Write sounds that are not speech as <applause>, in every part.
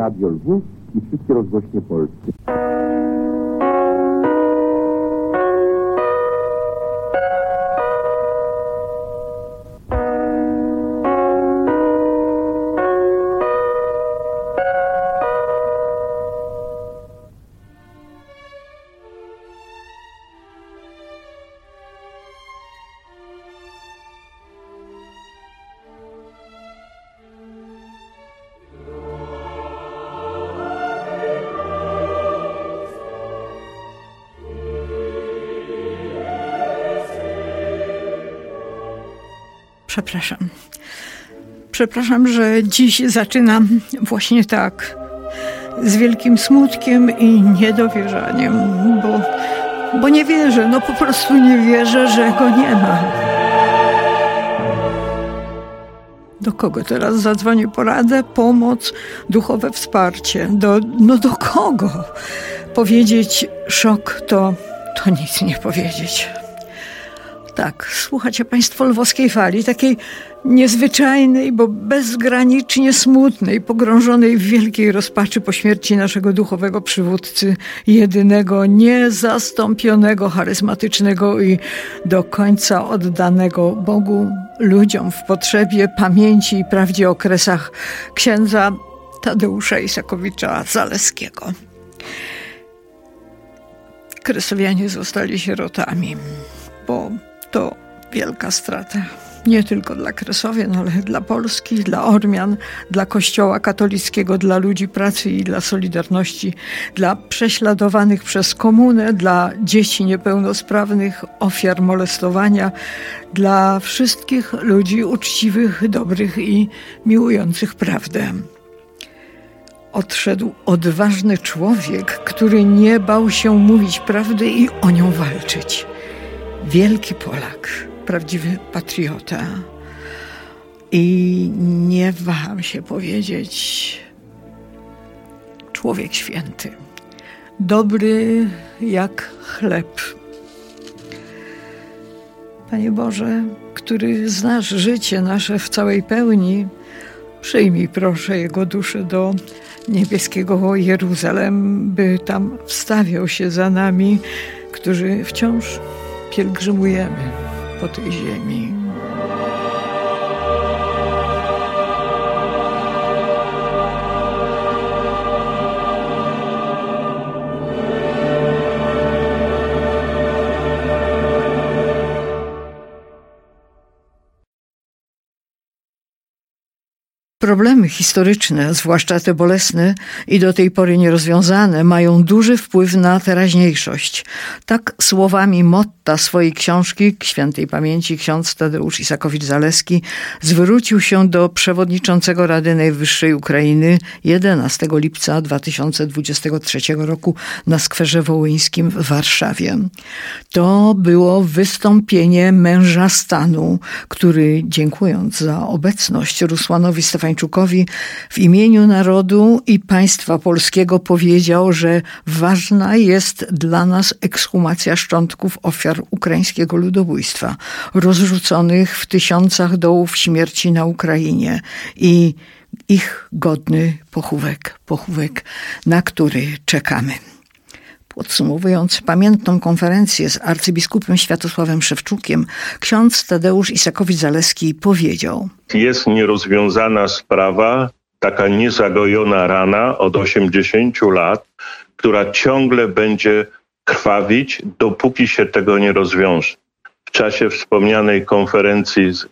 Radio Lwów i wszystkie rozgłośnie polskie. Przepraszam, że dziś zaczynam właśnie tak. Z wielkim smutkiem i niedowierzaniem, bo, bo nie wierzę, no po prostu nie wierzę, że go nie ma. Do kogo teraz zadzwonię poradę, pomoc, duchowe wsparcie? Do, no do kogo? Powiedzieć szok to, to nic nie powiedzieć. Tak, słuchacie Państwo lwowskiej fali, takiej niezwyczajnej, bo bezgranicznie smutnej, pogrążonej w wielkiej rozpaczy po śmierci naszego duchowego przywódcy, jedynego, niezastąpionego, charyzmatycznego i do końca oddanego Bogu, ludziom w potrzebie, pamięci i prawdzie okresach księdza Tadeusza Isakowicza Zaleskiego. Kresowianie zostali sierotami, bo to wielka strata. Nie tylko dla Kresowien, ale dla Polski, dla Ormian, dla Kościoła katolickiego, dla ludzi pracy i dla Solidarności, dla prześladowanych przez komunę, dla dzieci niepełnosprawnych, ofiar molestowania, dla wszystkich ludzi uczciwych, dobrych i miłujących prawdę. Odszedł odważny człowiek, który nie bał się mówić prawdy i o nią walczyć wielki Polak, prawdziwy patriota. I nie waham się powiedzieć, człowiek święty, dobry jak chleb. Panie Boże, który znasz życie nasze w całej pełni, przyjmij proszę Jego duszę do niebieskiego Jeruzalem, by tam wstawiał się za nami, którzy wciąż pielgrzymujemy po tej ziemi. Problemy historyczne, zwłaszcza te bolesne i do tej pory nierozwiązane, mają duży wpływ na teraźniejszość. Tak słowami motta swojej książki świętej pamięci ksiądz Tadeusz Isakowicz-Zaleski zwrócił się do przewodniczącego Rady Najwyższej Ukrainy 11 lipca 2023 roku na skwerze wołyńskim w Warszawie. To było wystąpienie męża stanu, który dziękując za obecność Rusłanowi Stefańczykowi w imieniu narodu i państwa polskiego powiedział, że ważna jest dla nas ekshumacja szczątków ofiar ukraińskiego ludobójstwa, rozrzuconych w tysiącach dołów śmierci na Ukrainie i ich godny pochówek, pochówek, na który czekamy. Podsumowując pamiętną konferencję z arcybiskupem Światosławem Szewczukiem, ksiądz Tadeusz Isakowicz-Zaleski powiedział: Jest nierozwiązana sprawa, taka niezagojona rana od 80 lat, która ciągle będzie krwawić, dopóki się tego nie rozwiąże. W czasie wspomnianej konferencji z y,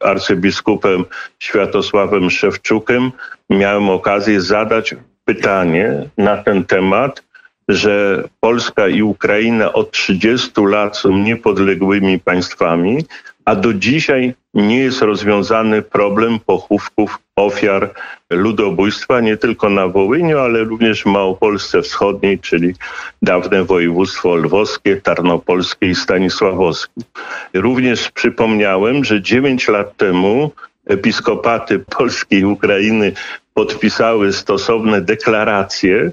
arcybiskupem Światosławem Szewczukiem miałem okazję zadać pytanie na ten temat, że Polska i Ukraina od 30 lat są niepodległymi państwami, a do dzisiaj nie jest rozwiązany problem pochówków ofiar ludobójstwa nie tylko na Wołyniu, ale również w Małopolsce Wschodniej, czyli dawne województwo lwowskie, tarnopolskie i stanisławowskie. Również przypomniałem, że 9 lat temu episkopaty Polski i Ukrainy podpisały stosowne deklaracje,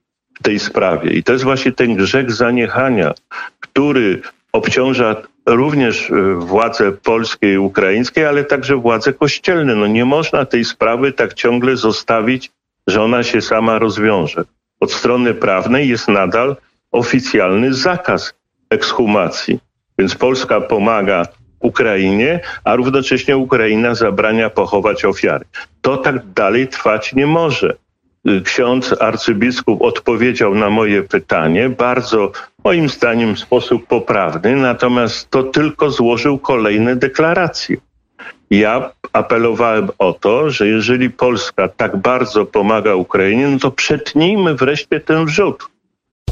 tej sprawie. I to jest właśnie ten grzech zaniechania, który obciąża również e, władze polskie i ukraińskie, ale także władze kościelne. No nie można tej sprawy tak ciągle zostawić, że ona się sama rozwiąże. Od strony prawnej jest nadal oficjalny zakaz ekshumacji. Więc Polska pomaga Ukrainie, a równocześnie Ukraina zabrania pochować ofiary. To tak dalej trwać nie może. Y, Ksiądz arcybiskup odpowiedział na moje pytanie bardzo, moim zdaniem, w sposób poprawny, natomiast to tylko złożył kolejne deklaracje. Ja apelowałem o to, że jeżeli Polska tak bardzo pomaga Ukrainie, no to przetnijmy wreszcie ten wrzód.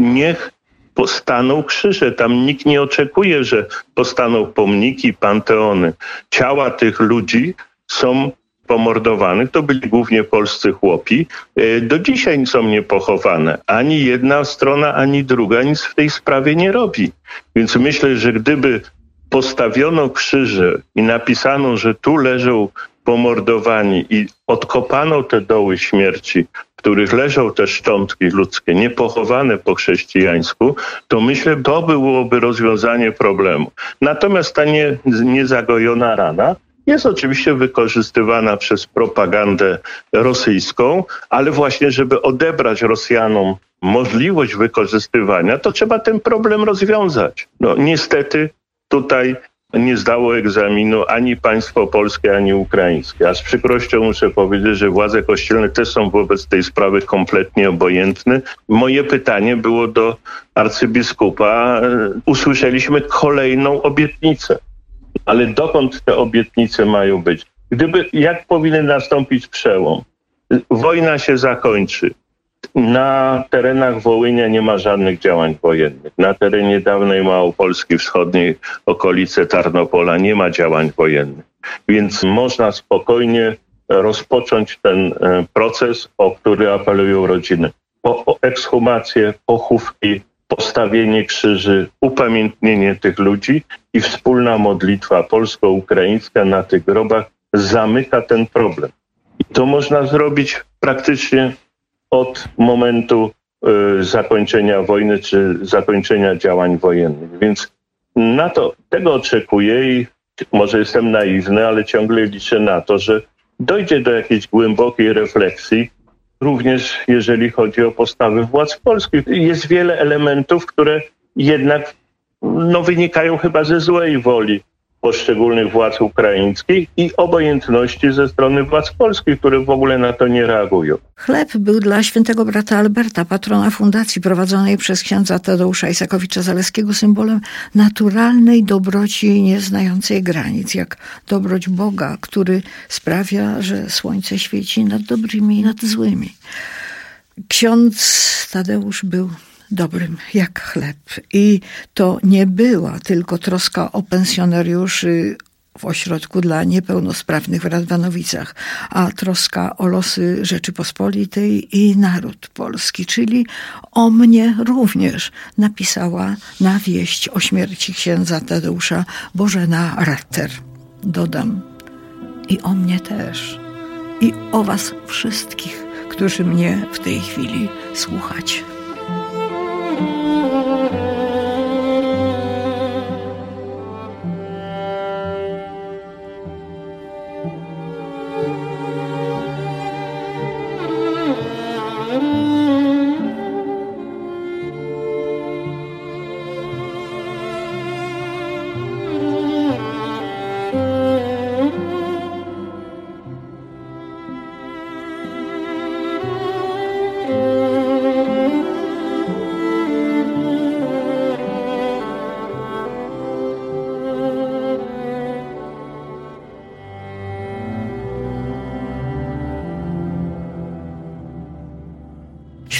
Niech postaną krzyże. Tam nikt nie oczekuje, że postaną pomniki, panteony. Ciała tych ludzi są pomordowanych, to byli głównie polscy chłopi, e, do dzisiaj są niepochowane. Ani jedna strona, ani druga nic w tej sprawie nie robi. Więc myślę, że gdyby postawiono krzyże i napisano, że tu leżą pomordowani i odkopano te doły śmierci, których leżą te szczątki ludzkie, niepochowane po chrześcijańsku, to myślę, to byłoby rozwiązanie problemu. Natomiast ta nie, niezagojona rana jest oczywiście wykorzystywana przez propagandę rosyjską, ale właśnie, żeby odebrać Rosjanom możliwość wykorzystywania, to trzeba ten problem rozwiązać. No niestety tutaj nie zdało egzaminu ani państwo polskie, ani ukraińskie. A z przykrością muszę powiedzieć, że władze kościelne też są wobec tej sprawy kompletnie obojętne. Moje pytanie było do arcybiskupa. Usłyszeliśmy kolejną obietnicę. Ale dokąd te obietnice mają być? Gdyby, jak powinien nastąpić przełom? Wojna się zakończy. Na terenach Wołynia nie ma żadnych działań wojennych. Na terenie dawnej Małopolski Wschodniej, okolice Tarnopola nie ma działań wojennych. Więc można spokojnie rozpocząć ten e, proces, o który apelują rodziny. Po ekshumację, pochówki, postawienie krzyży, upamiętnienie tych ludzi i wspólna modlitwa polsko-ukraińska na tych grobach zamyka ten problem. I to można zrobić praktycznie od momentu y, zakończenia wojny czy zakończenia działań wojennych. Więc na to tego oczekuję i może jestem naiwny, ale ciągle liczę na to, że dojdzie do jakiejś głębokiej refleksji, również jeżeli chodzi o postawy władz polskich. Jest wiele elementów, które jednak no, wynikają chyba ze złej woli poszczególnych władz ukraińskich i obojętności ze strony władz polskich, które w ogóle na to nie reagują. Chleb był dla świętego brata Alberta, patrona fundacji prowadzonej przez księdza Tadeusza Isakowicza-Zaleskiego symbolem naturalnej dobroci nieznającej granic, jak dobroć Boga, który sprawia, że słońce świeci nad dobrymi i nad złymi. Ksiądz Tadeusz był dobrym jak chleb. I to nie była tylko troska o pensjonariuszy w ośrodku dla niepełnosprawnych w Radwanowicach, a troska o losy Rzeczypospolitej i naród polski, czyli o mnie również napisała na wieść o śmierci księdza Tadeusza Bożena Ratter. Dodam, i o mnie też, i o was wszystkich, którzy mnie w tej chwili słuchacie. Thank you.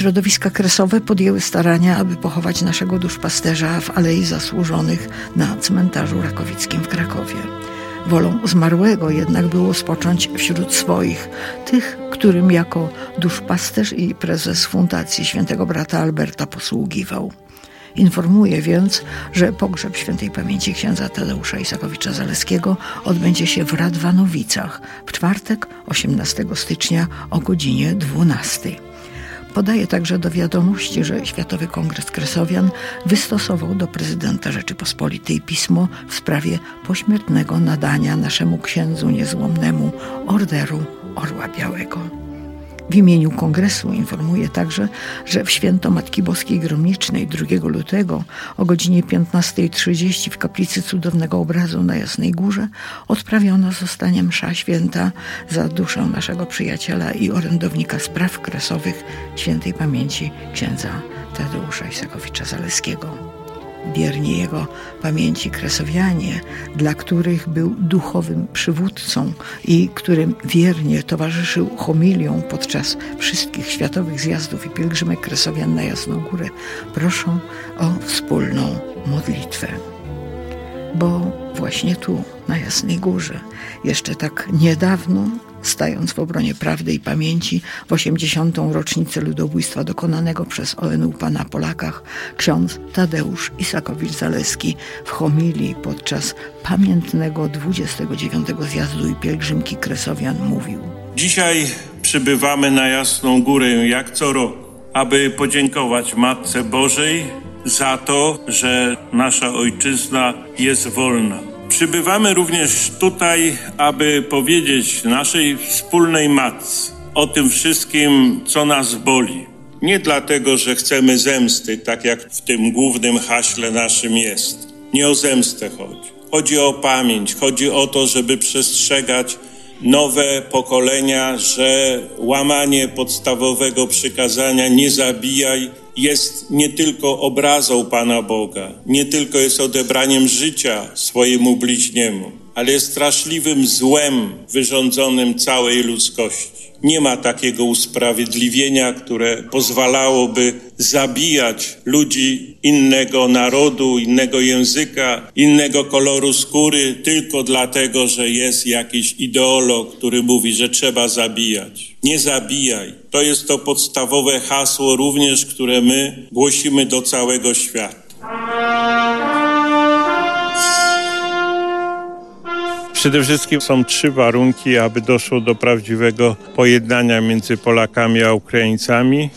Środowiska kresowe podjęły starania, aby pochować naszego duszpasterza w Alei Zasłużonych na cmentarzu rakowickim w Krakowie. Wolą zmarłego jednak było spocząć wśród swoich, tych, którym jako duszpasterz i prezes Fundacji Świętego Brata Alberta posługiwał. Informuje więc, że pogrzeb świętej pamięci księdza Tadeusza Isakowicza-Zaleskiego odbędzie się w Radwanowicach w czwartek 18 stycznia o godzinie 12. Podaje także do wiadomości, że Światowy Kongres Kresowian wystosował do prezydenta Rzeczypospolitej pismo w sprawie pośmiertnego nadania naszemu księdzu niezłomnemu Orderu Orła Białego. W imieniu kongresu informuję także, że w święto Matki Boskiej Gromicznej 2 lutego o godzinie 15.30 w kaplicy Cudownego Obrazu na Jasnej Górze odprawiona zostanie msza święta za duszę naszego przyjaciela i orędownika spraw kresowych świętej pamięci księdza Tadeusza Isakowicza-Zaleskiego wierni jego pamięci kresowianie, dla których był duchowym przywódcą i którym wiernie towarzyszył homilią podczas wszystkich światowych zjazdów i pielgrzymek kresowian na Jasną Górę, proszą o wspólną modlitwę. Bo właśnie tu, na Jasnej Górze, jeszcze tak niedawno stając w obronie prawdy i pamięci w 80. rocznicę ludobójstwa dokonanego przez ONU na Polakach, ksiądz Tadeusz Isakowicz-Zaleski w homilii podczas pamiętnego 29. zjazdu i pielgrzymki Kresowian mówił. Dzisiaj przybywamy na Jasną Górę jak co rok, aby podziękować Matce Bożej za to, że nasza ojczyzna jest wolna Przybywamy również tutaj, aby powiedzieć naszej wspólnej matce o tym wszystkim, co nas boli. Nie dlatego, że chcemy zemsty, tak jak w tym głównym haśle naszym jest. Nie o zemstę chodzi. Chodzi o pamięć, chodzi o to, żeby przestrzegać nowe pokolenia, że łamanie podstawowego przykazania nie zabijaj jest nie tylko obrazą Pana Boga, nie tylko jest odebraniem życia swojemu bliźniemu, ale jest straszliwym złem wyrządzonym całej ludzkości. Nie ma takiego usprawiedliwienia, które pozwalałoby zabijać ludzi innego narodu, innego języka, innego koloru skóry, tylko dlatego, że jest jakiś ideolog, który mówi, że trzeba zabijać. Nie zabijaj. To jest to podstawowe hasło również, które my głosimy do całego świata. Przede wszystkim są trzy warunki, aby doszło do prawdziwego pojednania między Polakami a Ukraińcami.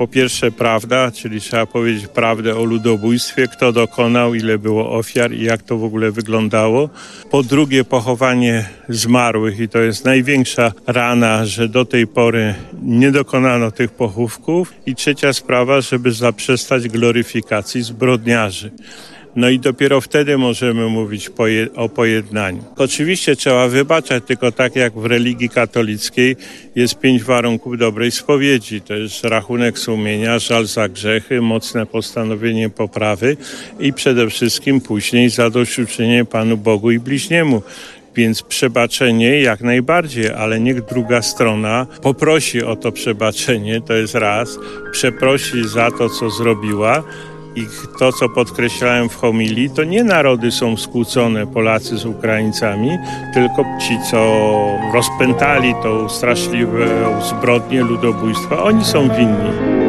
Po pierwsze prawda, czyli trzeba powiedzieć prawdę o ludobójstwie, kto dokonał, ile było ofiar i jak to w ogóle wyglądało. Po drugie pochowanie zmarłych i to jest największa rana, że do tej pory nie dokonano tych pochówków. I trzecia sprawa, żeby zaprzestać gloryfikacji zbrodniarzy. No i dopiero wtedy możemy mówić o pojednaniu. Oczywiście trzeba wybaczać, tylko tak jak w religii katolickiej jest pięć warunków dobrej spowiedzi. To jest rachunek sumienia, żal za grzechy, mocne postanowienie poprawy i przede wszystkim później zadośćuczynienie Panu Bogu i bliźniemu. Więc przebaczenie jak najbardziej, ale niech druga strona poprosi o to przebaczenie, to jest raz, przeprosi za to, co zrobiła, i to, co podkreślałem w homilii, to nie narody są skłócone, Polacy z Ukraińcami, tylko ci, co rozpętali tą straszliwą zbrodnię ludobójstwa, oni są winni.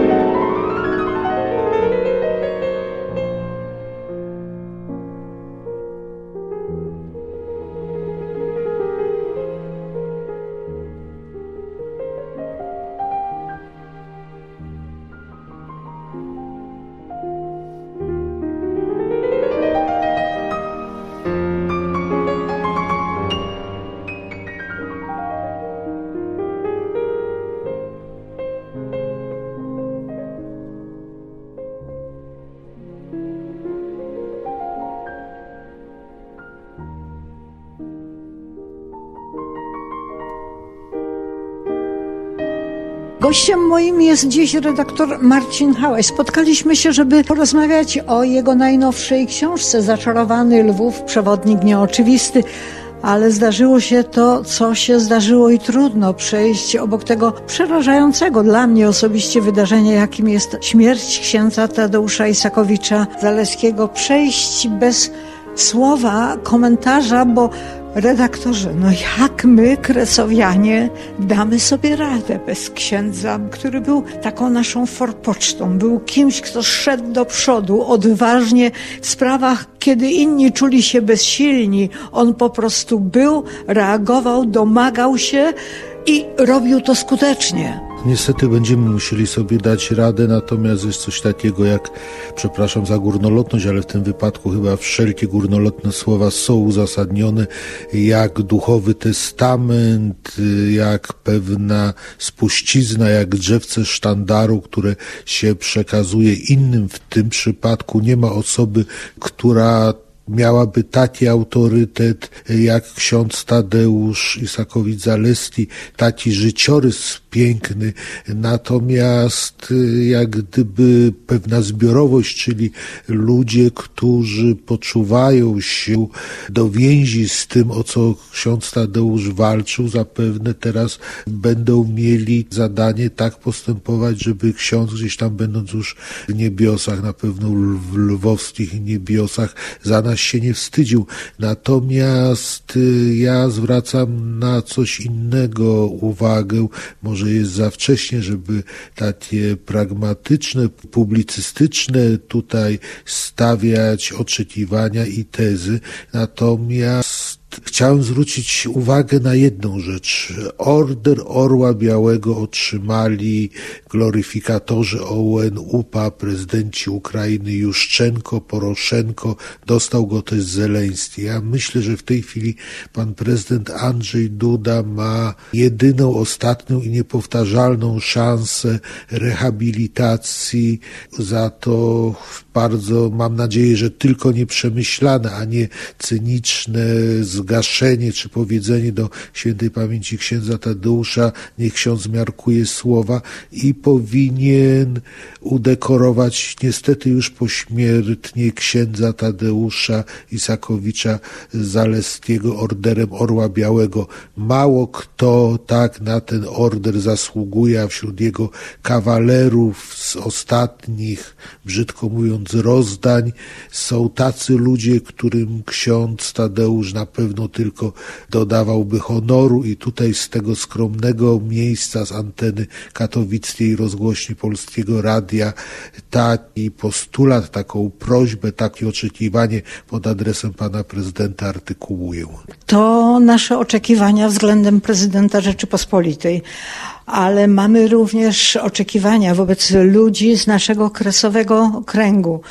Jest dziś redaktor Marcin Hałeś. Spotkaliśmy się, żeby porozmawiać o jego najnowszej książce Zaczarowany Lwów, przewodnik nieoczywisty. Ale zdarzyło się to, co się zdarzyło i trudno przejść obok tego przerażającego dla mnie osobiście wydarzenia, jakim jest śmierć księdza Tadeusza Isakowicza Zaleskiego. Przejść bez słowa, komentarza, bo Redaktorze, no jak my, kresowianie, damy sobie radę bez księdza, który był taką naszą forpocztą, był kimś, kto szedł do przodu odważnie w sprawach, kiedy inni czuli się bezsilni. On po prostu był, reagował, domagał się i robił to skutecznie. Niestety będziemy musieli sobie dać radę, natomiast jest coś takiego jak, przepraszam za górnolotność, ale w tym wypadku chyba wszelkie górnolotne słowa są uzasadnione, jak duchowy testament, jak pewna spuścizna, jak drzewce sztandaru, które się przekazuje innym. W tym przypadku nie ma osoby, która miałaby taki autorytet jak ksiądz Tadeusz Isakowicz-Zaleski, taki życiorys piękny, natomiast y, jak gdyby pewna zbiorowość, czyli ludzie, którzy poczuwają się do więzi z tym, o co ksiądz Tadeusz walczył, zapewne teraz będą mieli zadanie tak postępować, żeby ksiądz gdzieś tam będąc już w niebiosach, na pewno w lwowskich niebiosach, za nas się nie wstydził. Natomiast y, ja zwracam na coś innego uwagę. Może jest za wcześnie, żeby takie pragmatyczne, publicystyczne tutaj stawiać oczekiwania i tezy. Natomiast Chciałem zwrócić uwagę na jedną rzecz. Order Orła Białego otrzymali gloryfikatorzy OUN-UPA, prezydenci Ukrainy Juszczenko, Poroszenko, dostał go też Zeleński. Ja myślę, że w tej chwili pan prezydent Andrzej Duda ma jedyną, ostatnią i niepowtarzalną szansę rehabilitacji za to bardzo, mam nadzieję, że tylko nieprzemyślane, a nie cyniczne zgaszenie czy powiedzenie do świętej pamięci księdza Tadeusza, niech ksiądz miarkuje słowa i powinien udekorować niestety już pośmiertnie księdza Tadeusza Isakowicza Zaleskiego orderem Orła Białego. Mało kto tak na ten order zasługuje, a wśród jego kawalerów z ostatnich, brzydko mówiąc, rozdań. Są tacy ludzie, którym ksiądz Tadeusz na pewno tylko dodawałby honoru. I tutaj z tego skromnego miejsca, z anteny katowickiej rozgłośni Polskiego Radia taki postulat, taką prośbę, takie oczekiwanie pod adresem pana prezydenta artykułuję. To nasze oczekiwania względem prezydenta Rzeczypospolitej ale mamy również oczekiwania wobec ludzi z naszego kresowego kręgu.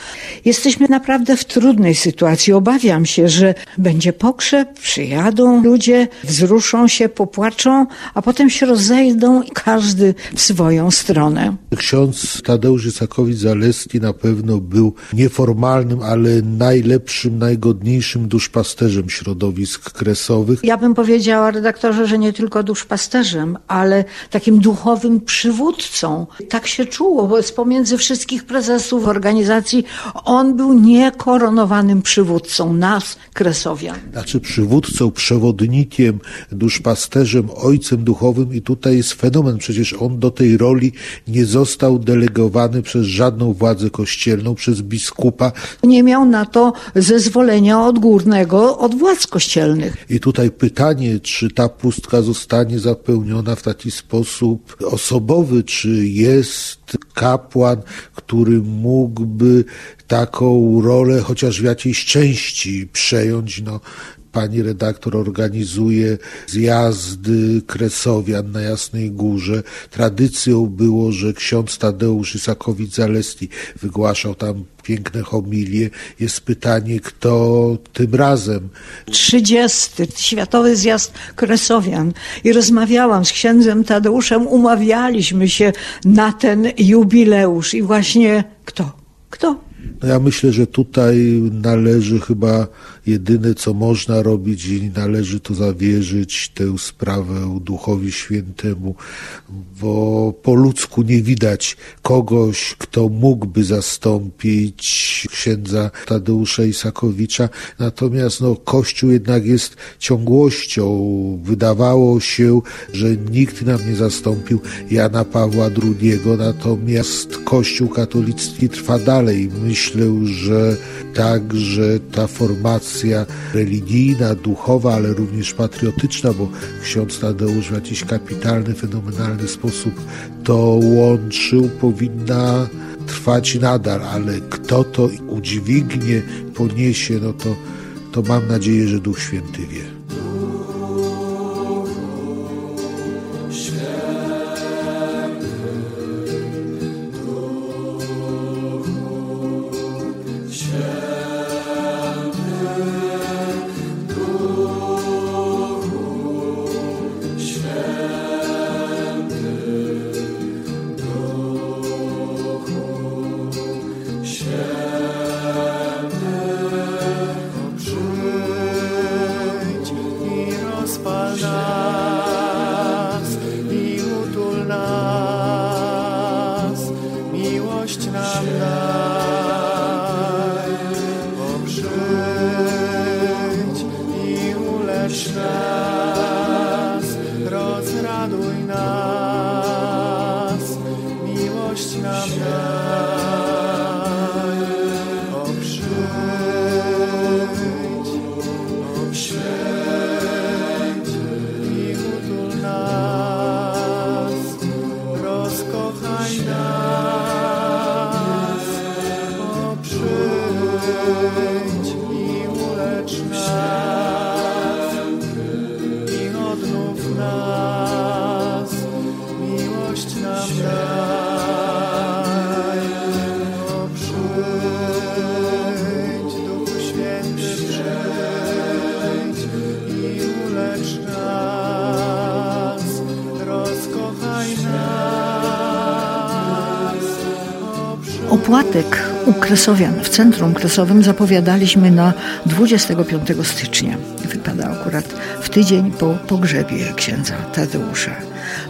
Jesteśmy naprawdę w trudnej sytuacji. Obawiam się, że będzie pogrzeb, przyjadą ludzie, wzruszą się, popłaczą, a potem się rozejdą każdy w swoją stronę. Ksiądz Tadeusz Isakowicz-Zaleski na pewno był nieformalnym, ale najlepszym, najgodniejszym duszpasterzem środowisk kresowych. Ja bym powiedziała, redaktorze, że nie tylko duszpasterzem, ale takim duchowym przywódcą. Tak się czuło, bo z pomiędzy wszystkich prezesów organizacji on był niekoronowanym przywódcą nas, kresowian. Znaczy przywódcą, przewodnikiem, duszpasterzem, ojcem duchowym i tutaj jest fenomen. Przecież on do tej roli nie został delegowany przez żadną władzę kościelną, przez biskupa. Nie miał na to zezwolenia odgórnego od władz kościelnych. I tutaj pytanie, czy ta pustka zostanie zapełniona w taki sposób osobowy, czy jest kapłan, który mógłby taką rolę chociaż w jakiejś części przejąć. No, pani redaktor organizuje zjazdy kresowian na Jasnej Górze. Tradycją było, że ksiądz Tadeusz Isakowicz-Zaleski wygłaszał tam piękne homilie. Jest pytanie, kto tym razem. 30. Światowy Zjazd Kresowian. I rozmawiałam z księdzem Tadeuszem, umawialiśmy się na ten jubileusz. I właśnie kto? Kto? No ja myślę, że tutaj należy chyba jedyne, co można robić i należy to zawierzyć tę sprawę Duchowi Świętemu, bo po ludzku nie widać kogoś, kto mógłby zastąpić księdza Tadeusza Isakowicza. Natomiast no, Kościół jednak jest ciągłością. Wydawało się, że nikt nam nie zastąpił Jana Pawła II, natomiast Kościół katolicki trwa dalej. Myślę, że także ta formacja religijna, duchowa, ale również patriotyczna, bo ksiądz Tadeusz w jakiś kapitalny, fenomenalny sposób to łączył, powinna trwać nadal, ale kto to udźwignie, poniesie, no to, to mam nadzieję, że Duch Święty wie. Opłatek u Kresowian w centrum kresowym zapowiadaliśmy na 25 stycznia. Wypada akurat w tydzień po pogrzebie księdza Tadeusza.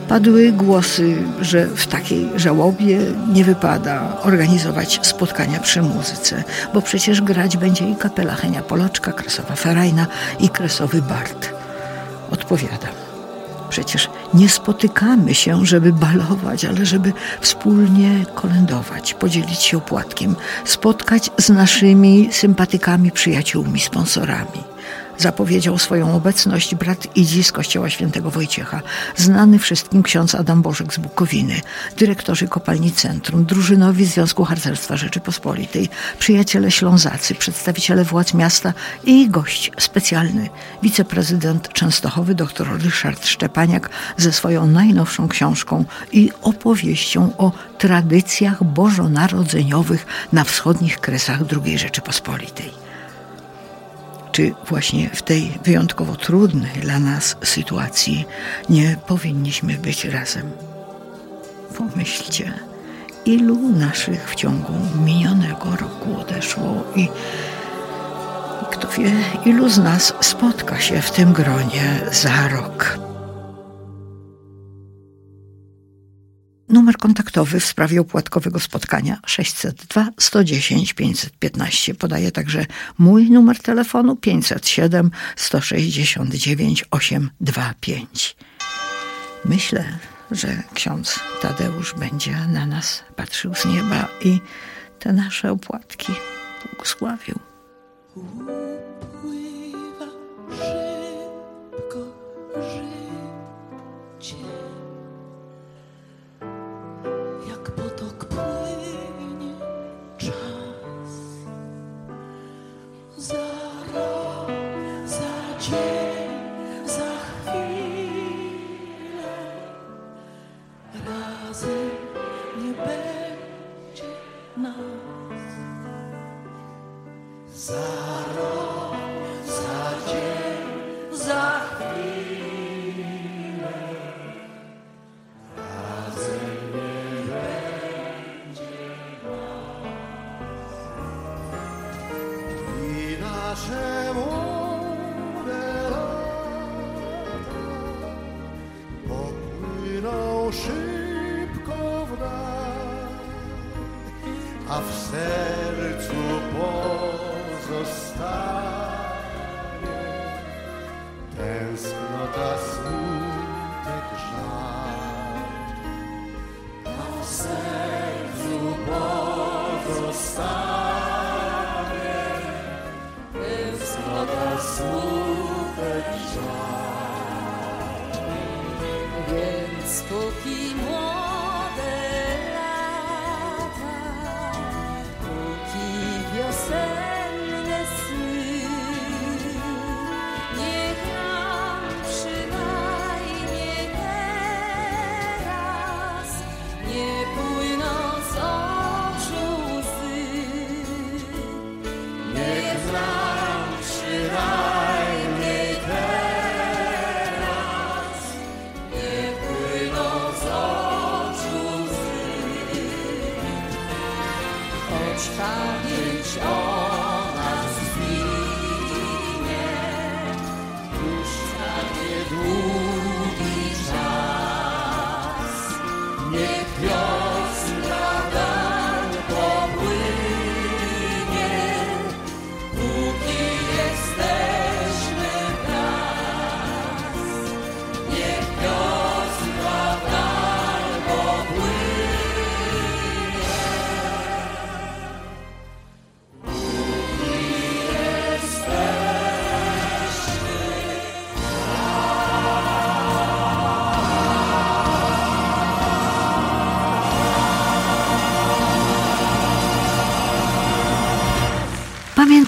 Padły głosy, że w takiej żałobie nie wypada organizować spotkania przy muzyce, bo przecież grać będzie i kapela Henia Poloczka, Kresowa Ferajna i Kresowy Bart. Odpowiadam. Przecież nie spotykamy się, żeby balować, ale żeby wspólnie kolędować, podzielić się opłatkiem, spotkać z naszymi sympatykami, przyjaciółmi, sponsorami. Zapowiedział swoją obecność brat Idzi z kościoła świętego Wojciecha, znany wszystkim ksiądz Adam Bożek z Bukowiny, dyrektorzy kopalni Centrum, drużynowi Związku Harcerstwa Rzeczypospolitej, przyjaciele ślązacy, przedstawiciele władz miasta i gość specjalny, wiceprezydent Częstochowy dr Ryszard Szczepaniak ze swoją najnowszą książką i opowieścią o tradycjach bożonarodzeniowych na wschodnich kresach II Rzeczypospolitej. Czy właśnie w tej wyjątkowo trudnej dla nas sytuacji nie powinniśmy być razem? Pomyślcie, ilu naszych w ciągu minionego roku odeszło i kto wie, ilu z nas spotka się w tym gronie za rok. Numer kontaktowy w sprawie opłatkowego spotkania 602 110 515. Podaję także mój numer telefonu 507 169 825. Myślę, że ksiądz Tadeusz będzie na nas patrzył z nieba i te nasze opłatki błogosławił.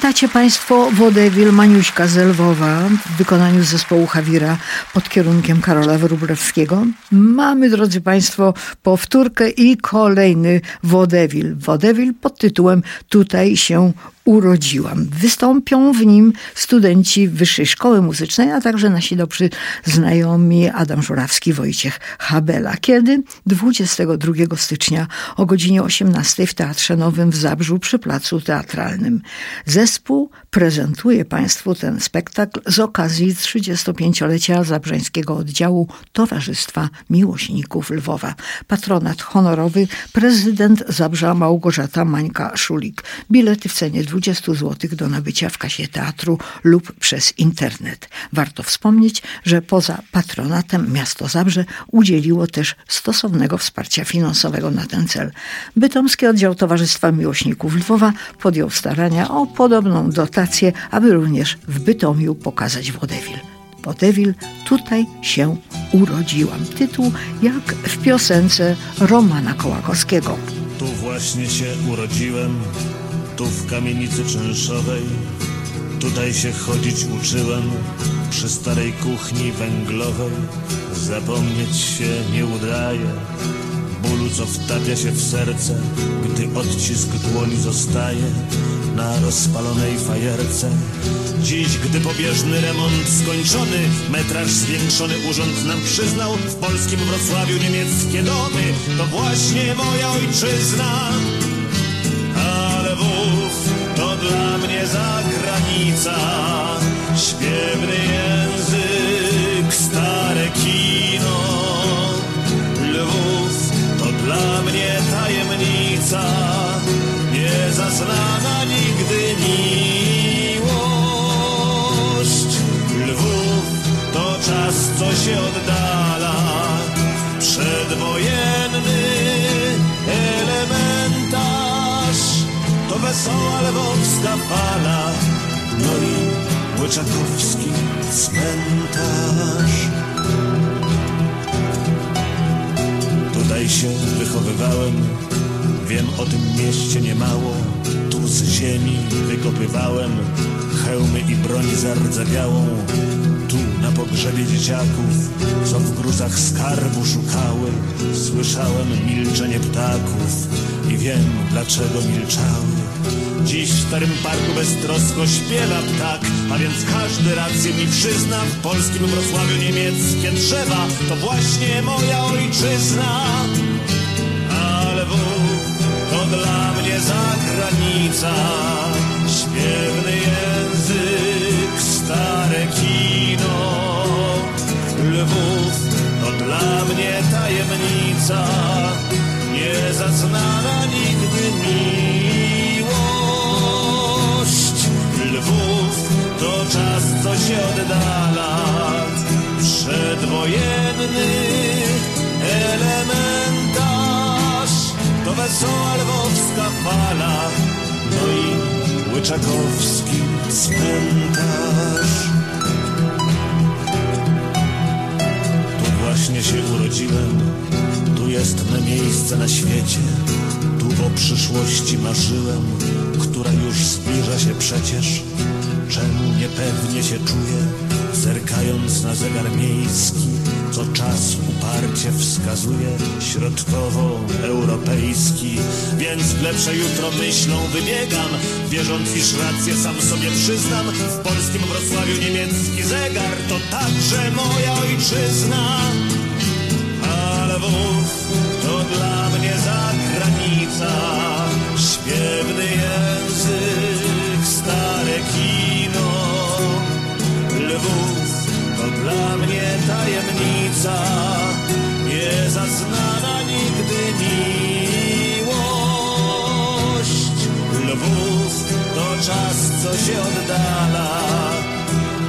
Pamiętacie Państwo Wodewil Maniuśka z Lwowa w wykonaniu zespołu Hawira pod kierunkiem Karola Wróblewskiego? Mamy, drodzy Państwo, powtórkę i kolejny Wodewil. Wodewil pod tytułem Tutaj się urodziłam. Wystąpią w nim studenci Wyższej Szkoły Muzycznej, a także nasi dobrzy znajomi Adam Żurawski, Wojciech Habela. Kiedy? 22 stycznia o godzinie 18 w Teatrze Nowym w Zabrzu przy Placu Teatralnym. Zespół prezentuje Państwu ten spektakl z okazji 35-lecia Zabrzeńskiego Oddziału Towarzystwa Miłośników Lwowa. Patronat honorowy prezydent Zabrza Małgorzata Mańka-Szulik. Bilety w cenie 20 zł do nabycia w kasie teatru lub przez internet. Warto wspomnieć, że poza patronatem miasto Zabrze udzieliło też stosownego wsparcia finansowego na ten cel. Bytomski Oddział Towarzystwa Miłośników Lwowa podjął starania o podobną dotację, aby również w Bytomiu pokazać wodewil. Wodewil, tutaj się urodziłam. Tytuł jak w piosence Romana Kołakowskiego. Tu właśnie się urodziłem, tu w kamienicy czynszowej. Tutaj się chodzić uczyłem, przy starej kuchni węglowej. Zapomnieć się nie udaje, bólu co wtapia się w serce, gdy odcisk dłoni zostaje na rozpalonej fajerce. Dziś, gdy pobieżny remont skończony, metraż zwiększony urząd nam przyznał, w polskim Wrocławiu niemieckie domy, to właśnie moja ojczyzna. Dla mnie zagranica, śpiewny język, stare kino. Lwów to dla mnie tajemnica, niezaznana nigdy miłość. Lwów to czas, co się oddala, przedwojenny wesoła lwowska fala, no i łyczakowski cmentarz. Tutaj się wychowywałem, wiem o tym mieście niemało. Tu z ziemi wykopywałem hełmy i broń zardzewiałą. Pogrzebie dzieciaków, co w gruzach skarbu szukały, słyszałem milczenie ptaków i wiem dlaczego milczały. Dziś w starym parku beztrosko śpiewa ptak, a więc każdy rację mi przyzna. W polskim Wrocławiu niemieckie drzewa to właśnie moja ojczyzna. Ale Lwów to dla mnie zagranica, śpiewny język, stare tajemnica, niezaznana nigdy miłość. Lwów to czas, co się oddala, przedwojenny elementarz. To wesoła lwowska fala, no i łyczakowski cmentarz. Właśnie się urodziłem, tu jest me miejsce na świecie, tu o przyszłości marzyłem, która już zbliża się przecież. Czemu niepewnie się czuję, zerkając na zegar miejski, co czas uparcie wskazuje, środkowo-europejski. Więc w lepsze jutro myślą wybiegam, wierząc, iż rację sam sobie przyznam. W polskim Wrocławiu niemiecki zegar to także moja ojczyzna. Ale Lwów to dla mnie zagranica, dla mnie tajemnica, niezaznana nigdy miłość. Lwów to czas, co się oddala,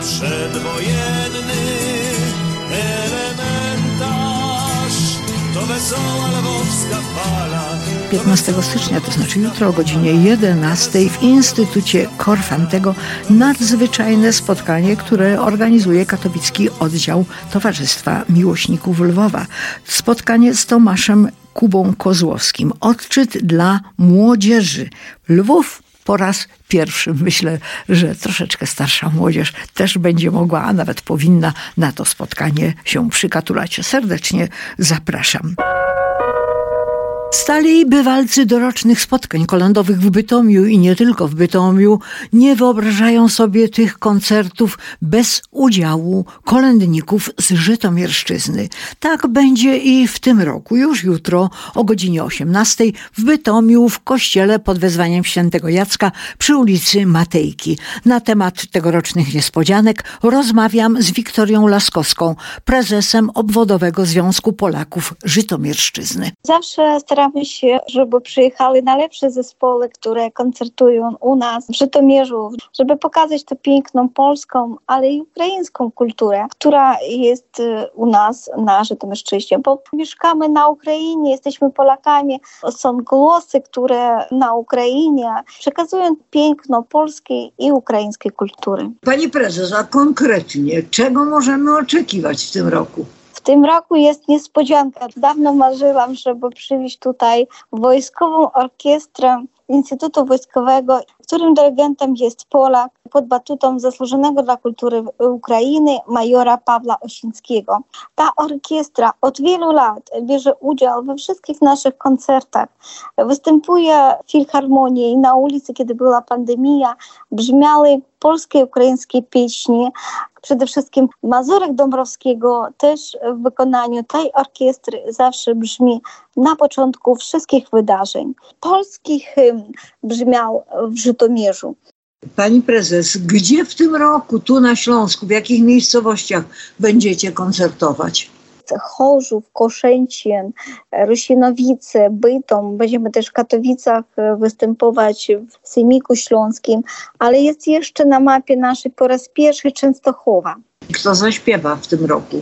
przedwojenny elementarz, 15 stycznia, to znaczy jutro o godzinie 11 w Instytucie Korfantego nadzwyczajne spotkanie, które organizuje katowicki oddział Towarzystwa Miłośników Lwowa. Spotkanie z Tomaszem Kubą Kozłowskim. Odczyt dla młodzieży. Lwów po raz pierwszy. Myślę, że troszeczkę starsza młodzież też będzie mogła, a nawet powinna na to spotkanie się przykatulać. Serdecznie zapraszam. Stali bywalcy dorocznych spotkań kolędowych w Bytomiu i nie tylko w Bytomiu nie wyobrażają sobie tych koncertów bez udziału kolędników z Żytomierszczyzny. Tak będzie i w tym roku, już jutro o godzinie 18 w Bytomiu w kościele pod wezwaniem świętego Jacka przy ulicy Matejki. Na temat tegorocznych niespodzianek rozmawiam z Wiktorią Laskowską, prezesem obwodowego Związku Polaków Żytomierszczyzny. Zawsze staramy się, żeby przyjechały najlepsze zespoły, które koncertują u nas w Żytomierzu, żeby pokazać tę piękną polską, ale i ukraińską kulturę, która jest y, u nas na Żytomierszczyźnie, bo mieszkamy na Ukrainie, jesteśmy Polakami, są głosy, które na Ukrainie przekazują piękno polskiej i ukraińskiej kultury. Pani prezes, a konkretnie czego możemy oczekiwać w tym roku? Tym roku jest niespodzianka. Dawno marzyłam, żeby przywieźć tutaj wojskową orkiestrę Instytutu Wojskowego, którym dyrygentem jest Polak pod batutą zasłużonego dla kultury Ukrainy majora Pawła Osińskiego. Ta orkiestra od wielu lat bierze udział we wszystkich naszych koncertach. Występuje w filharmonii na ulicy, kiedy była pandemia. Brzmiały polskie ukraińskie pieśni. Przede wszystkim Mazurek Dąbrowskiego też w wykonaniu tej orkiestry zawsze brzmi na początku wszystkich wydarzeń. Polski hymn brzmiał w Żytomierzu. Pani prezes, gdzie w tym roku, tu na Śląsku, w jakich miejscowościach będziecie koncertować? Chorzów, Koszęcin, Rusinowice, Bytom. Będziemy też w Katowicach e, występować w Sejmiku Śląskim, ale jest jeszcze na mapie naszej po raz pierwszy Częstochowa. Kto zaśpiewa w tym roku?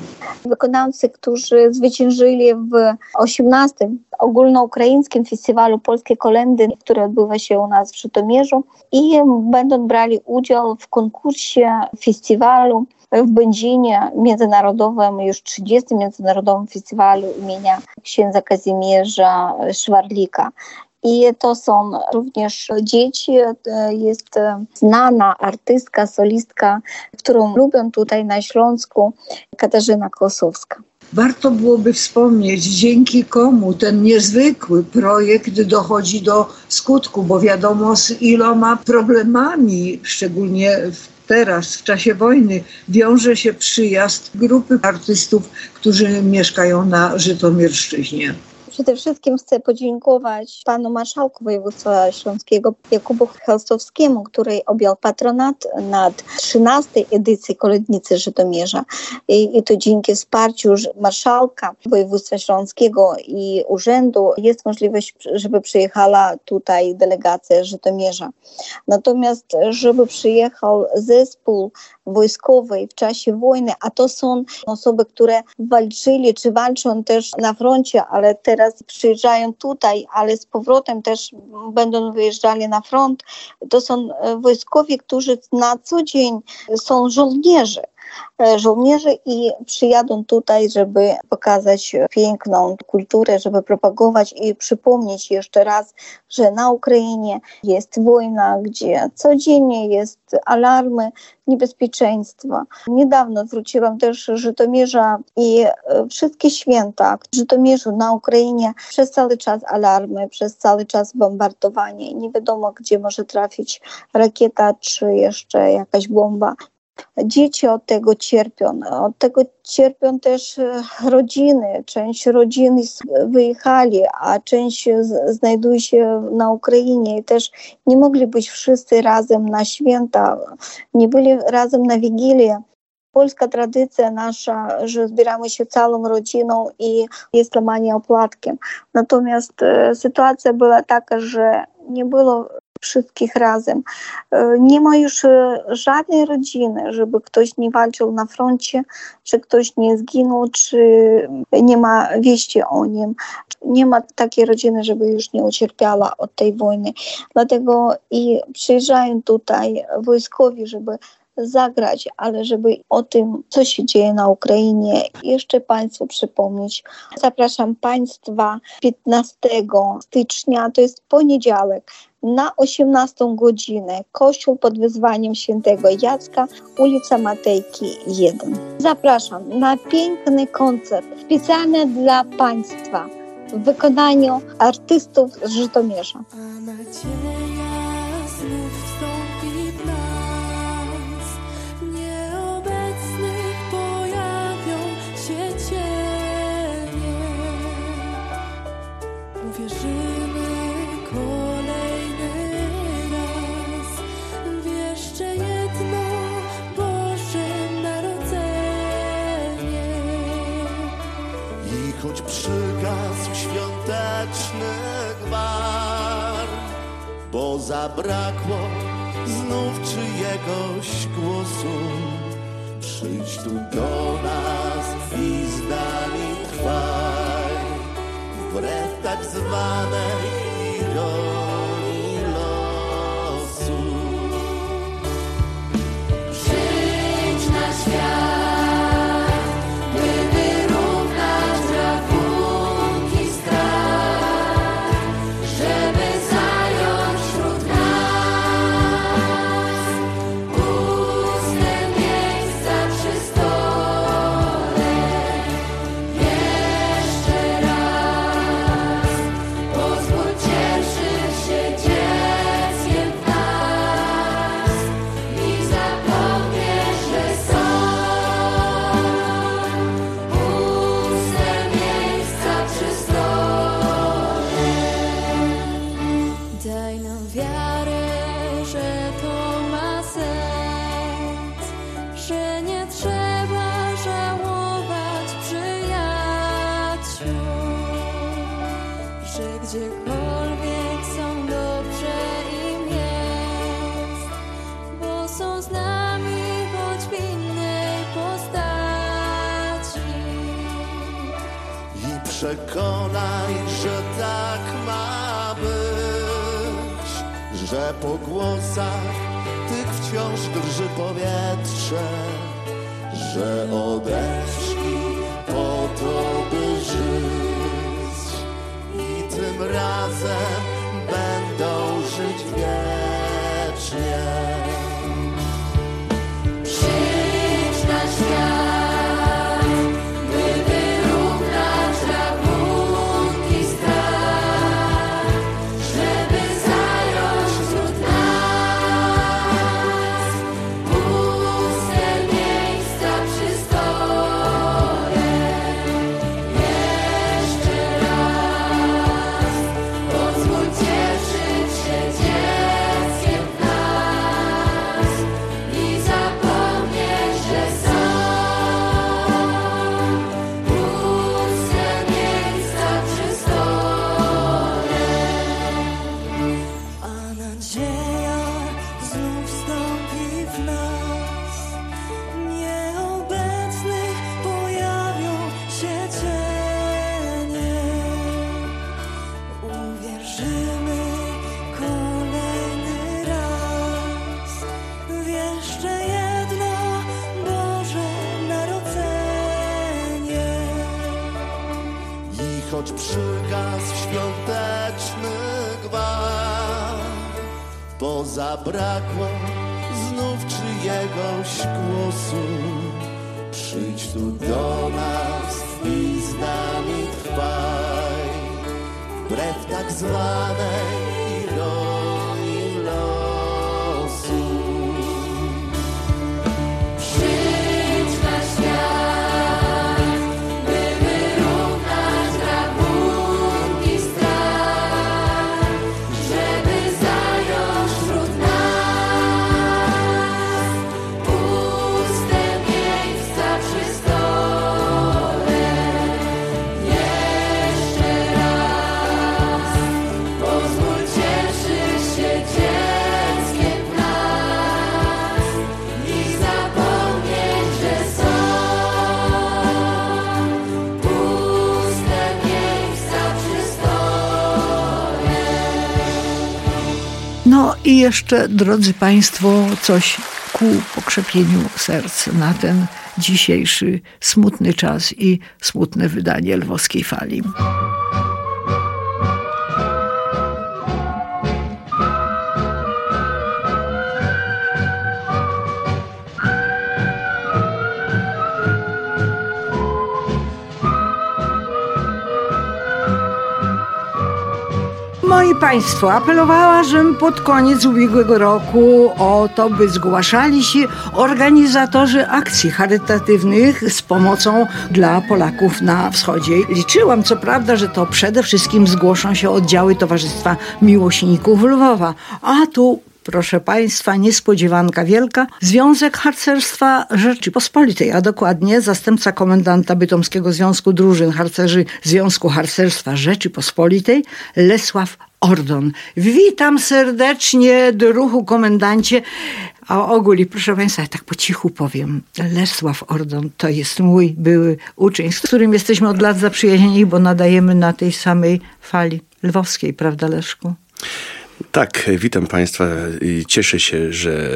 Wykonawcy, którzy zwyciężyli w 18. ogólnoukraińskim festiwalu Polskie Kolendy, który odbywa się u nas w Żytomierzu i będą brali udział w konkursie festiwalu w Będzinie Międzynarodowym, już 30. Międzynarodowym Festiwalu imienia księdza Kazimierza Szwarlika. I to są również dzieci. Jest znana artystka, solistka, którą lubią tutaj na Śląsku, Katarzyna Kosowska. Warto byłoby wspomnieć, dzięki komu ten niezwykły projekt dochodzi do skutku, bo wiadomo z iloma problemami, szczególnie w teraz, w czasie wojny, wiąże się przyjazd grupy artystów, którzy mieszkają na Żytomierszczyźnie. Przede wszystkim chcę podziękować panu marszałku województwa śląskiego Jakubu Chelstowskiemu, który objął patronat nad 13 edycji Kolednicy Żytomierza. I, I to dzięki wsparciu marszałka województwa śląskiego i urzędu jest możliwość, żeby przyjechała tutaj delegacja Żytomierza. Natomiast, żeby przyjechał zespół wojskowy w czasie wojny, a to są osoby, które walczyli czy walczą też na froncie, ale teraz przyjeżdżają tutaj, ale z powrotem też będą wyjeżdżali na front. To są wojskowi, którzy na co dzień są żołnierze żołnierze i przyjadą tutaj, żeby pokazać piękną kulturę, żeby propagować i przypomnieć jeszcze raz, że na Ukrainie jest wojna, gdzie codziennie jest alarmy niebezpieczeństwa. Niedawno wróciłam też Żytomierza i wszystkie święta w Żytomierzu na Ukrainie przez cały czas alarmy, przez cały czas bombardowanie. Nie wiadomo, gdzie może trafić rakieta czy jeszcze jakaś bomba. Dzieci od tego cierpią. Od tego cierpią też rodziny. Część rodzin wyjechali, a część znajduje się na Ukrainie i też nie mogli być wszyscy razem na święta, nie byli razem na Wigilię. Polska tradycja nasza, że zbieramy się całą rodziną i jest łamanie opłatkiem. Natomiast sytuacja była taka, że nie było wszystkich razem. Nie ma już żadnej rodziny, żeby ktoś nie walczył na froncie, czy ktoś nie zginął, czy nie ma wieści o nim. Nie ma takiej rodziny, żeby już nie ucierpiała od tej wojny. Dlatego i przyjeżdżają tutaj wojskowi, żeby zagrać, ale żeby o tym, co się dzieje na Ukrainie, jeszcze Państwu przypomnieć. Zapraszam Państwa 15 stycznia, to jest poniedziałek, na 18 godzinę Kościół pod wyzwaniem świętego Jacka, ulica Matejki 1. Zapraszam na piękny koncert specjalny dla Państwa w wykonaniu artystów z Żytomierza. zabrakło znów czyjegoś głosu. Przyjdź tu do nas i z nami trwaj, wbrew tak zwanej zabrakło znów czyjegoś głosu. Przyjdź tu do nas i z nami trwaj, wbrew tak zwanym I jeszcze, drodzy Państwo, coś ku pokrzepieniu serc na ten dzisiejszy smutny czas i smutne wydanie lwowskiej fali. Moje państwo, apelowała, pod koniec ubiegłego roku o to, by zgłaszali się organizatorzy akcji charytatywnych z pomocą dla Polaków na wschodzie. Liczyłam, co prawda, że to przede wszystkim zgłoszą się oddziały Towarzystwa Miłośników Lwowa, a tu Proszę Państwa, niespodziewanka wielka. Związek Harcerstwa Rzeczypospolitej, a dokładnie zastępca komendanta Bytomskiego Związku Drużyn Harcerzy Związku Harcerstwa Rzeczypospolitej, Lesław Ordon. Witam serdecznie, druhu komendancie. A ogóli, proszę Państwa, ja tak po cichu powiem, Lesław Ordon to jest mój były uczeń, z którym jesteśmy od lat zaprzyjaźnieni, bo nadajemy na tej samej fali lwowskiej, prawda Leszku? Tak, witam Państwa i cieszę się, że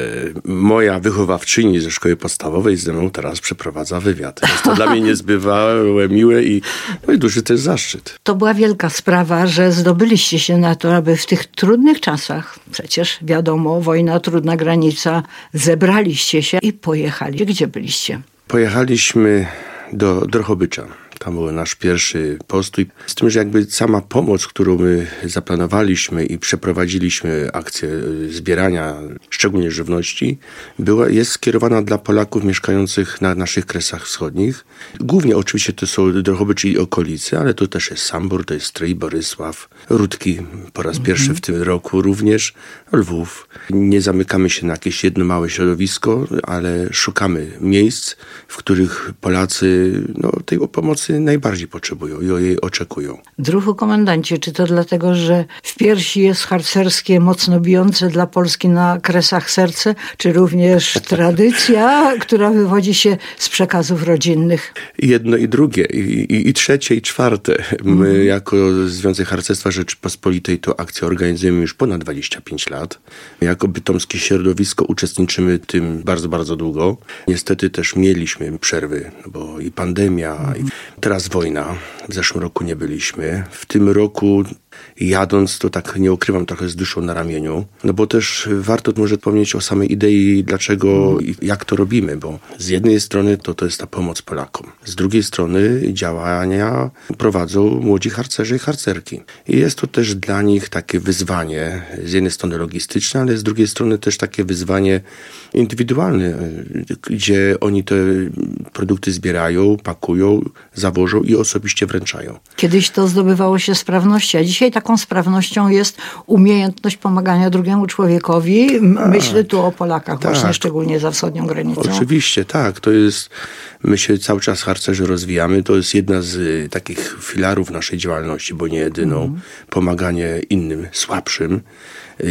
moja wychowawczyni ze szkoły podstawowej ze mną teraz przeprowadza wywiad. Jest to dla mnie <laughs> niezbywałe miłe i, no i duży też zaszczyt. To była wielka sprawa, że zdobyliście się na to, aby w tych trudnych czasach, przecież wiadomo, wojna, trudna granica, zebraliście się i pojechali. Gdzie byliście? Pojechaliśmy do Drohobycza. Tam był nasz pierwszy postój. Z tym, że jakby sama pomoc, którą my zaplanowaliśmy i przeprowadziliśmy akcję y, zbierania, szczególnie żywności, była, jest skierowana dla Polaków mieszkających na naszych kresach wschodnich. Głównie oczywiście to są Drohobycz i okolice, ale to też jest Sambor, to jest Stryj, Borysław, Rudki po raz pierwszy w tym roku również, Lwów. Nie zamykamy się na jakieś jedno małe środowisko, ale szukamy miejsc, w których Polacy no, tej pomocy najbardziej potrzebują i o jej oczekują. Druhu komendancie, czy to dlatego, że w piersi jest harcerskie, mocno bijące dla Polski na kresach serce, czy również <laughs> tradycja, która wywodzi się z przekazów rodzinnych? Jedno i drugie, i, i, i trzecie, i czwarte. My jako Związek Harcerstwa Rzeczypospolitej to akcję organizujemy już ponad 25 lat. Jako bytomskie środowisko uczestniczymy tym bardzo, bardzo długo. Niestety też mieliśmy przerwy, bo i pandemia, i teraz wojna. W zeszłym roku nie byliśmy. W tym roku jadąc, to tak nie ukrywam, trochę z duszą na ramieniu. No bo też warto może wspomnieć o samej idei, dlaczego i jak to robimy, bo z jednej strony to, to jest ta pomoc Polakom. Z drugiej strony działania prowadzą młodzi harcerzy i harcerki. I jest to też dla nich takie wyzwanie, z jednej strony logistyczne, ale z drugiej strony też takie wyzwanie indywidualne, gdzie oni te produkty zbierają, pakują, zawożą i osobiście wręczają. Kiedyś to zdobywało się sprawności, a dzisiaj taką sprawnością jest umiejętność pomagania drugiemu człowiekowi. M- Myślę tu o Polakach Tak. właśnie, szczególnie za wschodnią granicą. Oczywiście, tak. To jest, my się cały czas harcerzy rozwijamy. To jest jedna z y, takich filarów naszej działalności, bo nie jedyną. Mhm. Pomaganie innym, słabszym.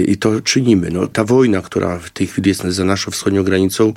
I to czynimy. No, ta wojna, która w tej chwili jest za naszą wschodnią granicą,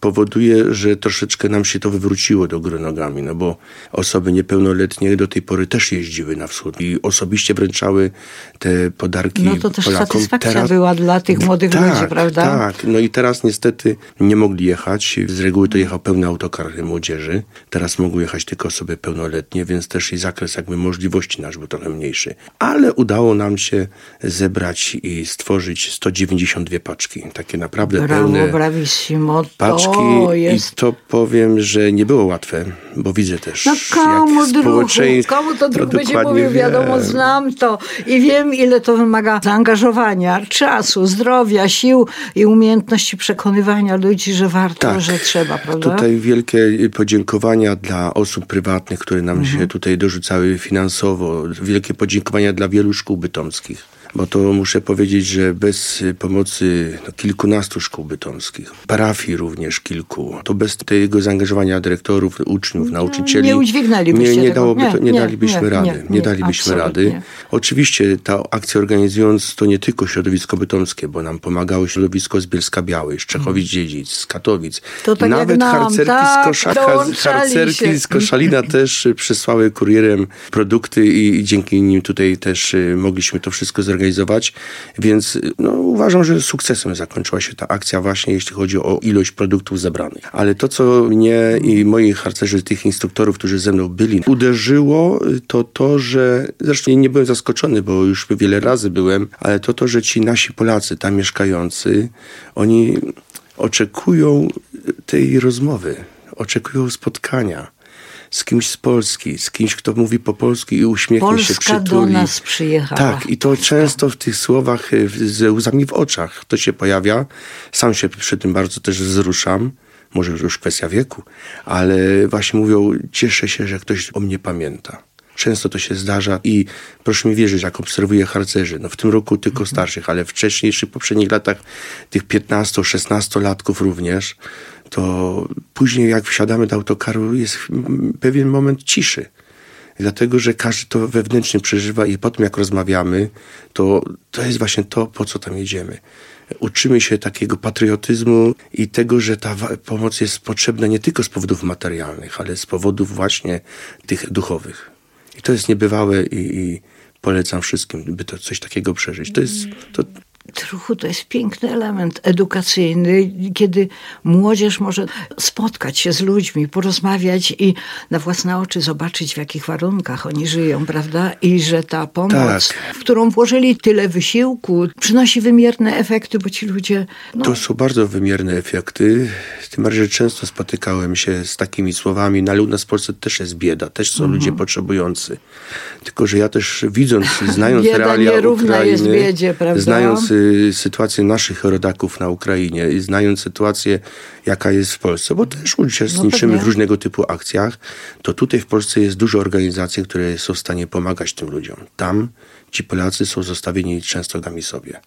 powoduje, że troszeczkę nam się to wywróciło do góry nogami, no bo osoby niepełnoletnie do tej pory też jeździły na wschód i osobiście wręczały te podarki No to też Polakom. satysfakcja była dla tych młodych tak, ludzi, prawda? Tak, no i teraz niestety nie mogli jechać. Z reguły to jechał pełny autokar młodzieży. Teraz mogą jechać tylko osoby pełnoletnie, więc też i zakres jakby możliwości nasz był trochę mniejszy. Ale udało nam się zebrać i stworzyć 192 paczki. Takie naprawdę Brawo, pełne bravissimo. paczki. To jest... I to powiem, że nie było łatwe, bo widzę też, No komu jak społeczeństwo... komu to druh będzie mówił, wiadomo, znam to i wiem, ile to wymaga zaangażowania, czasu, zdrowia, sił i umiejętności przekonywania ludzi, że warto, Tak. że trzeba, prawda? Tutaj wielkie podziękowania dla osób prywatnych, które nam Mhm. się tutaj dorzucały finansowo. Wielkie podziękowania dla wielu szkół bytomskich. Bo to muszę powiedzieć, że bez y, pomocy no, kilkunastu szkół bytomskich, parafii również kilku, to bez tego zaangażowania dyrektorów, uczniów, nauczycieli, nie udźwignęlibyście nie, nie dałoby Nie, to, nie, nie, dalibyśmy nie, rady. nie, dalibyśmy rady. Oczywiście ta akcja organizując to nie tylko środowisko bytomskie, bo nam pomagało środowisko z Bielska Białej, z Czechowic-Dziedzic, z Katowic. To tak Nawet nam, harcerki tak, z Koszaka, harcerki się. z Koszalina <laughs> też y, przysłały kurierem produkty i, i dzięki nim tutaj też y, mogliśmy to wszystko zorganizować. Więc y, no, uważam, że sukcesem zakończyła się ta akcja właśnie, jeśli chodzi o ilość produktów zebranych. Ale to, co mnie i moich harcerzy, tych instruktorów, którzy ze mną byli, uderzyło, to to, że zresztą nie byłem zaskoczony, bo już wiele razy byłem, ale to to, że ci nasi Polacy tam mieszkający, oni oczekują tej rozmowy, oczekują spotkania z kimś z Polski, z kimś, kto mówi po polsku i uśmiechnie się, Polska przytuli. do nas przyjechała. Tak, i to często w tych słowach y, ze łzami w oczach to się pojawia. Sam się przy tym bardzo też wzruszam. Może już kwestia wieku, ale właśnie mówią, cieszę się, że ktoś o mnie pamięta. Często to się zdarza i proszę mi wierzyć, jak obserwuję harcerzy, no w tym roku tylko starszych, ale wcześniejszych, poprzednich latach tych 15-16-latków również, to później jak wsiadamy do autokaru jest pewien moment ciszy. Dlatego, że każdy to wewnętrznie przeżywa i potem jak rozmawiamy, to to jest właśnie to, po co tam jedziemy. Uczymy się takiego patriotyzmu i tego, że ta pomoc jest potrzebna nie tylko z powodów materialnych, ale z powodów właśnie tych duchowych. I to jest niebywałe i, i polecam wszystkim, by to coś takiego przeżyć. To jest, to, Truchu to jest piękny element edukacyjny, kiedy młodzież może spotkać się z ludźmi, porozmawiać i na własne oczy zobaczyć, w jakich warunkach oni żyją, prawda? I że ta pomoc, Tak. w którą włożyli tyle wysiłku, przynosi wymierne efekty, bo ci ludzie. No, To są bardzo wymierne efekty. Tym bardziej, że często spotykałem się z takimi słowami, u nas w Polsce też jest bieda, też są Mhm. ludzie potrzebujący. Tylko, że ja też widząc, <laughs> znając realia Ukrainy, jest biedzie, prawda? znając sytuację naszych rodaków na Ukrainie i znając sytuację, jaka jest w Polsce, bo też uczestniczymy No w różnego typu akcjach, to tutaj w Polsce jest dużo organizacji, które są w stanie pomagać tym ludziom. Tam ci Polacy są zostawieni często nami sobie.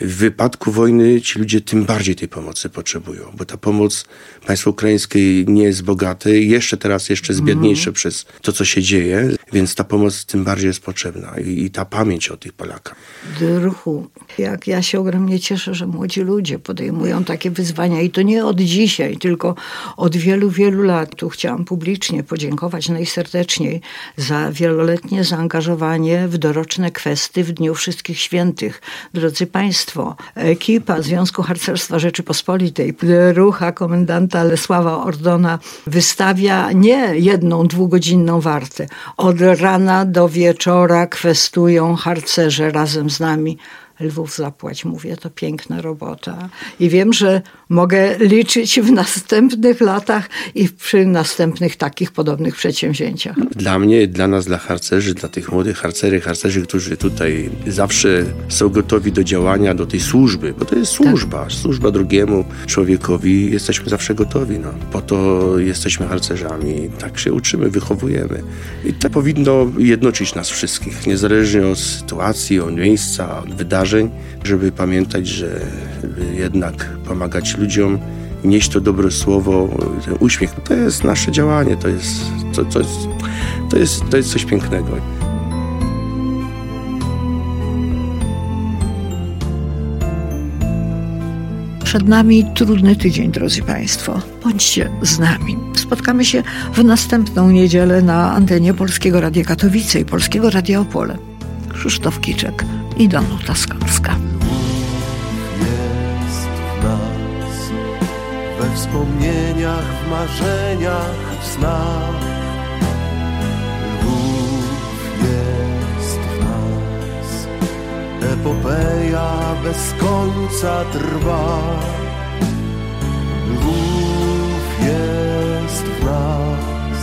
W wypadku wojny ci ludzie tym bardziej tej pomocy potrzebują, bo ta pomoc państwa ukraińskiej nie jest bogata i jeszcze teraz jeszcze jest biedniejsze przez to, co się dzieje, więc ta pomoc tym bardziej jest potrzebna i, i ta pamięć o tych Polakach. druhu. Jak ja się ogromnie cieszę, że młodzi ludzie podejmują takie wyzwania i to nie od dzisiaj, tylko od wielu, wielu lat. Tu chciałam publicznie podziękować najserdeczniej za wieloletnie zaangażowanie w doroczne kwesty w Dniu Wszystkich Świętych. Drodzy Państwo, ekipa Związku Harcerstwa Rzeczypospolitej, rucha komendanta Lesława Ordona wystawia nie jedną dwugodzinną wartę. Od rana do wieczora kwestują harcerze razem z nami. Lwów zapłać, mówię, to piękna robota. I wiem, że mogę liczyć w następnych latach i przy następnych takich podobnych przedsięwzięciach. Dla mnie, dla nas, dla harcerzy, dla tych młodych harcery, harcerzy, którzy tutaj zawsze są gotowi do działania, do tej służby, bo to jest służba, służba drugiemu człowiekowi, jesteśmy zawsze gotowi. No. Po to jesteśmy harcerzami, tak się uczymy, wychowujemy. I to powinno jednoczyć nas wszystkich, niezależnie od sytuacji, od miejsca, od wydarzeń, żeby pamiętać, że jednak pomagać ludziom, nieść to dobre słowo, ten uśmiech, to jest nasze działanie, to jest, to, to jest, to jest, to jest coś pięknego. Przed nami trudny tydzień, drodzy Państwo. Bądźcie z nami. Spotkamy się w następną niedzielę na antenie Polskiego Radia Katowice i Polskiego Radia Opole. Krzysztof Kiczek i Danuta Skalska. Wspomnieniach, w marzeniach, w snach. Lwów jest w nas, epopeja bez końca trwa. Lwów jest w nas,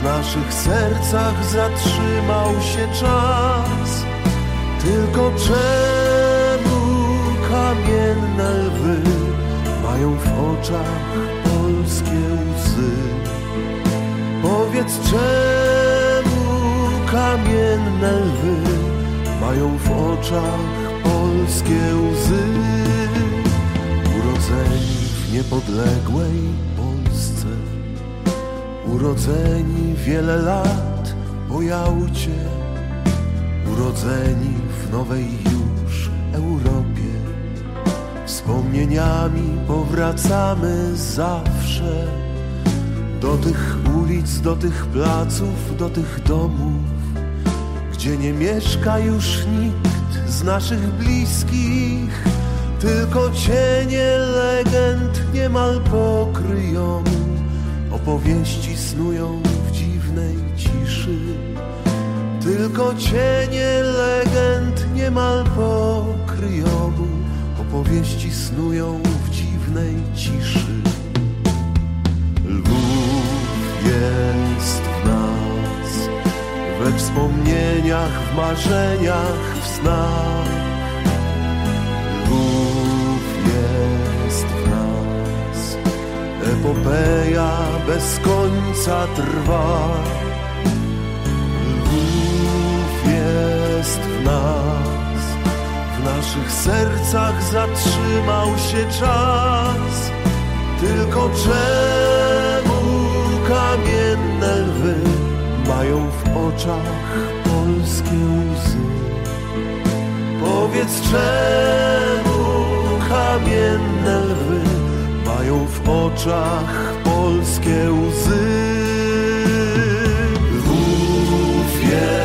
w naszych sercach zatrzymał się czas. Tylko czemu kamienne lwy mają w oczach polskie łzy? Powiedz czemu kamienne lwy mają w oczach polskie łzy? Urodzeni w niepodległej Polsce, urodzeni wiele lat po Jałcie, urodzeni w nowej Europie. Wspomnieniami powracamy zawsze. Do tych ulic, do tych placów, do tych domów, gdzie nie mieszka już nikt z naszych bliskich, tylko cienie legend niemal pokryją, opowieści snują w dziwnej ciszy. Tylko cienie legend niemal pokryją, opowieści snują w dziwnej ciszy. Lwów jest w nas, we wspomnieniach, w marzeniach, w snach. Lwów jest w nas, epopeja bez końca trwa. Lwów jest w nas naszych sercach zatrzymał się czas. Tylko czemu kamienne lwy mają w oczach polskie łzy? Powiedz czemu kamienne lwy mają w oczach polskie łzy? W nas,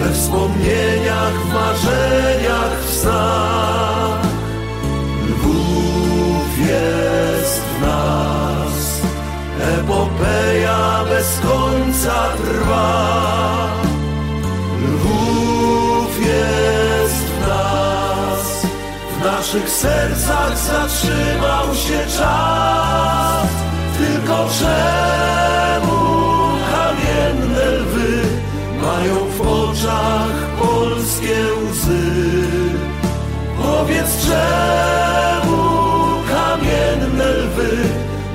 we wspomnieniach, w marzeniach, w snach. Lwów jest w nas, epopeja bez końca trwa. Lwów jest w nas, w naszych sercach zatrzymał się czas. Tylko czemu Powiedz czemu kamienne lwy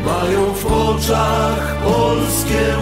mają w oczach polskie